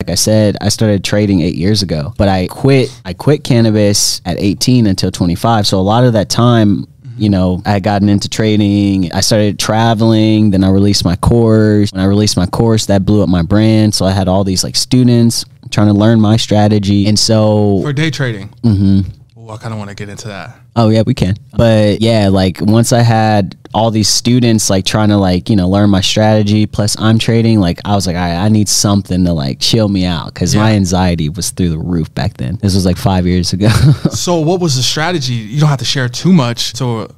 Like I said, I started trading eight years ago, but I quit. I quit cannabis at 18 until 25. So a lot of that time, you know, I had gotten into trading. I started traveling. Then I released my course. When I released my course, that blew up my brand. So I had all these like students trying to learn my strategy. And so For day trading. Mhm. I kind of want to get into that. Oh yeah, we can. But yeah, like once I had all these students like trying to like you know learn my strategy, plus I'm trading. Like I was like, I, I need something to like chill me out because my anxiety was through the roof back then. This was like five years ago. so what was the strategy? You don't have to share too much to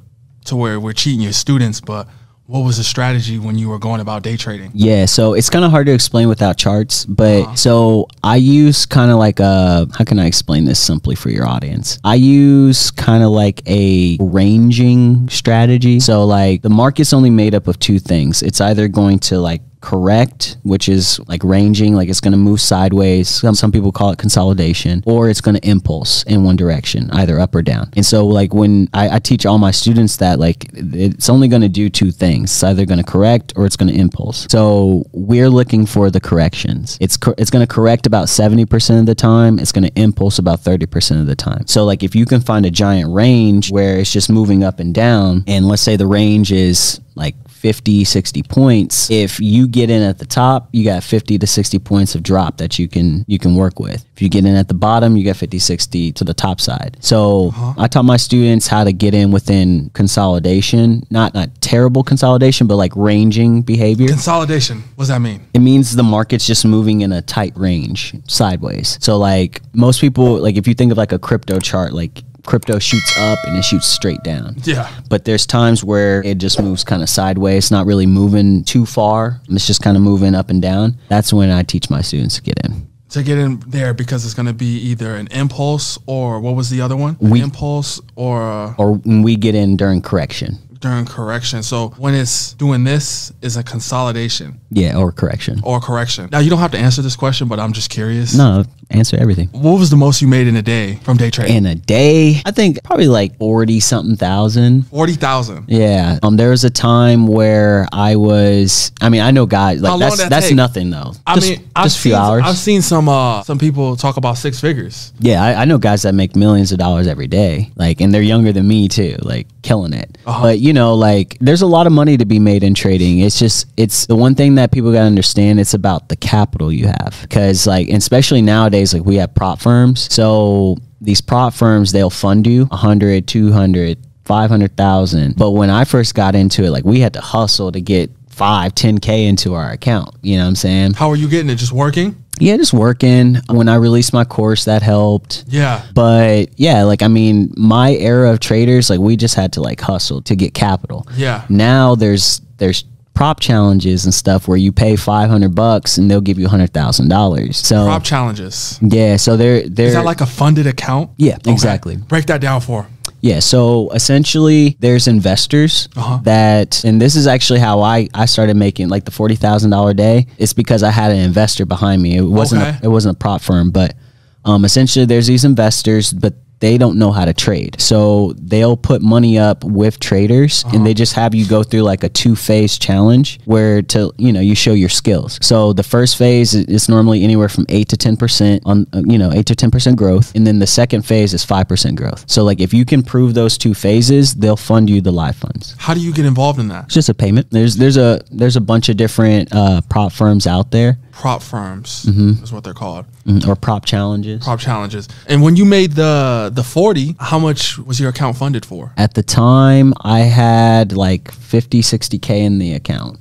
to where we're cheating your students, but what was the strategy when you were going about day trading? yeah, so it's kind of hard to explain without charts. But Uh-huh. so I use kind of like a how can I explain this simply for your audience? I use kind of like a ranging strategy. So like the market's only made up of two things. It's either going to like correct, which is like ranging, like it's going to move sideways. Some, some people call it consolidation, or it's going to impulse in one direction, either up or down. And so, like, when I, I teach all my students that, like, it's only going to do two things it's either going to correct or it's going to impulse. So, we're looking for the corrections. It's, cor- it's going to correct about 70% of the time, it's going to impulse about 30% of the time. So, like, if you can find a giant range where it's just moving up and down, and let's say the range is like 50 60 points if you get in at the top you got 50 to 60 points of drop that you can you can work with if you get in at the bottom you got 50 60 to the top side so uh-huh. i taught my students how to get in within consolidation not not terrible consolidation but like ranging behavior Consolidation. What does that mean? it means the market's just moving in a tight range sideways. So like most people like if you think of like a crypto chart like crypto shoots up and it shoots straight down. Yeah. But there's times where it just moves kind of sideways, It's not really moving too far. It's just kind of moving up and down. That's when I teach my students to get in. To get in there because it's going to be either an impulse or what was the other one? We- impulse or uh, Or when we get in during correction. During correction. So when it's doing this is a consolidation Yeah, or correction. or correction. Now you don't have to answer this question, but I'm just curious. No, answer everything. What was the most you made in a day from day trading? In a day, I think probably like 40 something thousand. Forty thousand. Yeah. Um. There was a time where I was. I mean, I know guys like that's that that's take? nothing though. I just, mean, I've just a few seen, hours. I've seen some uh some people talk about six figures. yeah, I, I know guys that make millions of dollars every day. Like, and they're younger than me too. Like, killing it. Uh-huh. But you know, like, there's a lot of money to be made in trading. It's just, it's the one thing that people gotta understand. It's about the capital you have, because like, and especially nowadays, like we have prop firms. So these prop firms, they'll fund you 100, 200, 500,000. But when I first got into it, like we had to hustle to get five, 10K into our account. You know what I'm saying? How are you getting it? Just working? Yeah, just working. When I released my course, that helped. Yeah. But yeah, like I mean, my era of traders, like we just had to like hustle to get capital. Yeah. Now there's there's prop challenges and stuff where you pay 500 bucks and they'll give you $100,000. So Prop challenges. yeah, so they're they're Is that like a funded account? yeah, Okay. exactly. Break that down for. Yeah, so essentially, there's investors Uh-huh. that, and this is actually how I, I started making like the forty thousand dollar day. It's because I had an investor behind me. It wasn't Okay. a, it wasn't a prop firm, but um, essentially, there's these investors, but they don't know how to trade. So they'll put money up with traders, and they just have you go through like a two phase challenge where to you know you show your skills. So the first phase is- normally anywhere from eight to ten percent on uh, you know eight to ten percent growth, and then the second phase is five percent growth. So like if you can prove those two phases, they'll fund you the live funds. How do you get involved in that? It's just a payment. There's there's a there's a bunch of different uh, prop firms out there Prop firms Mm-hmm. is what they're called. mm, or prop challenges. Prop challenges. And when you made the the 40, how much was your account funded for? At the time, I had like 50, 60K in the account.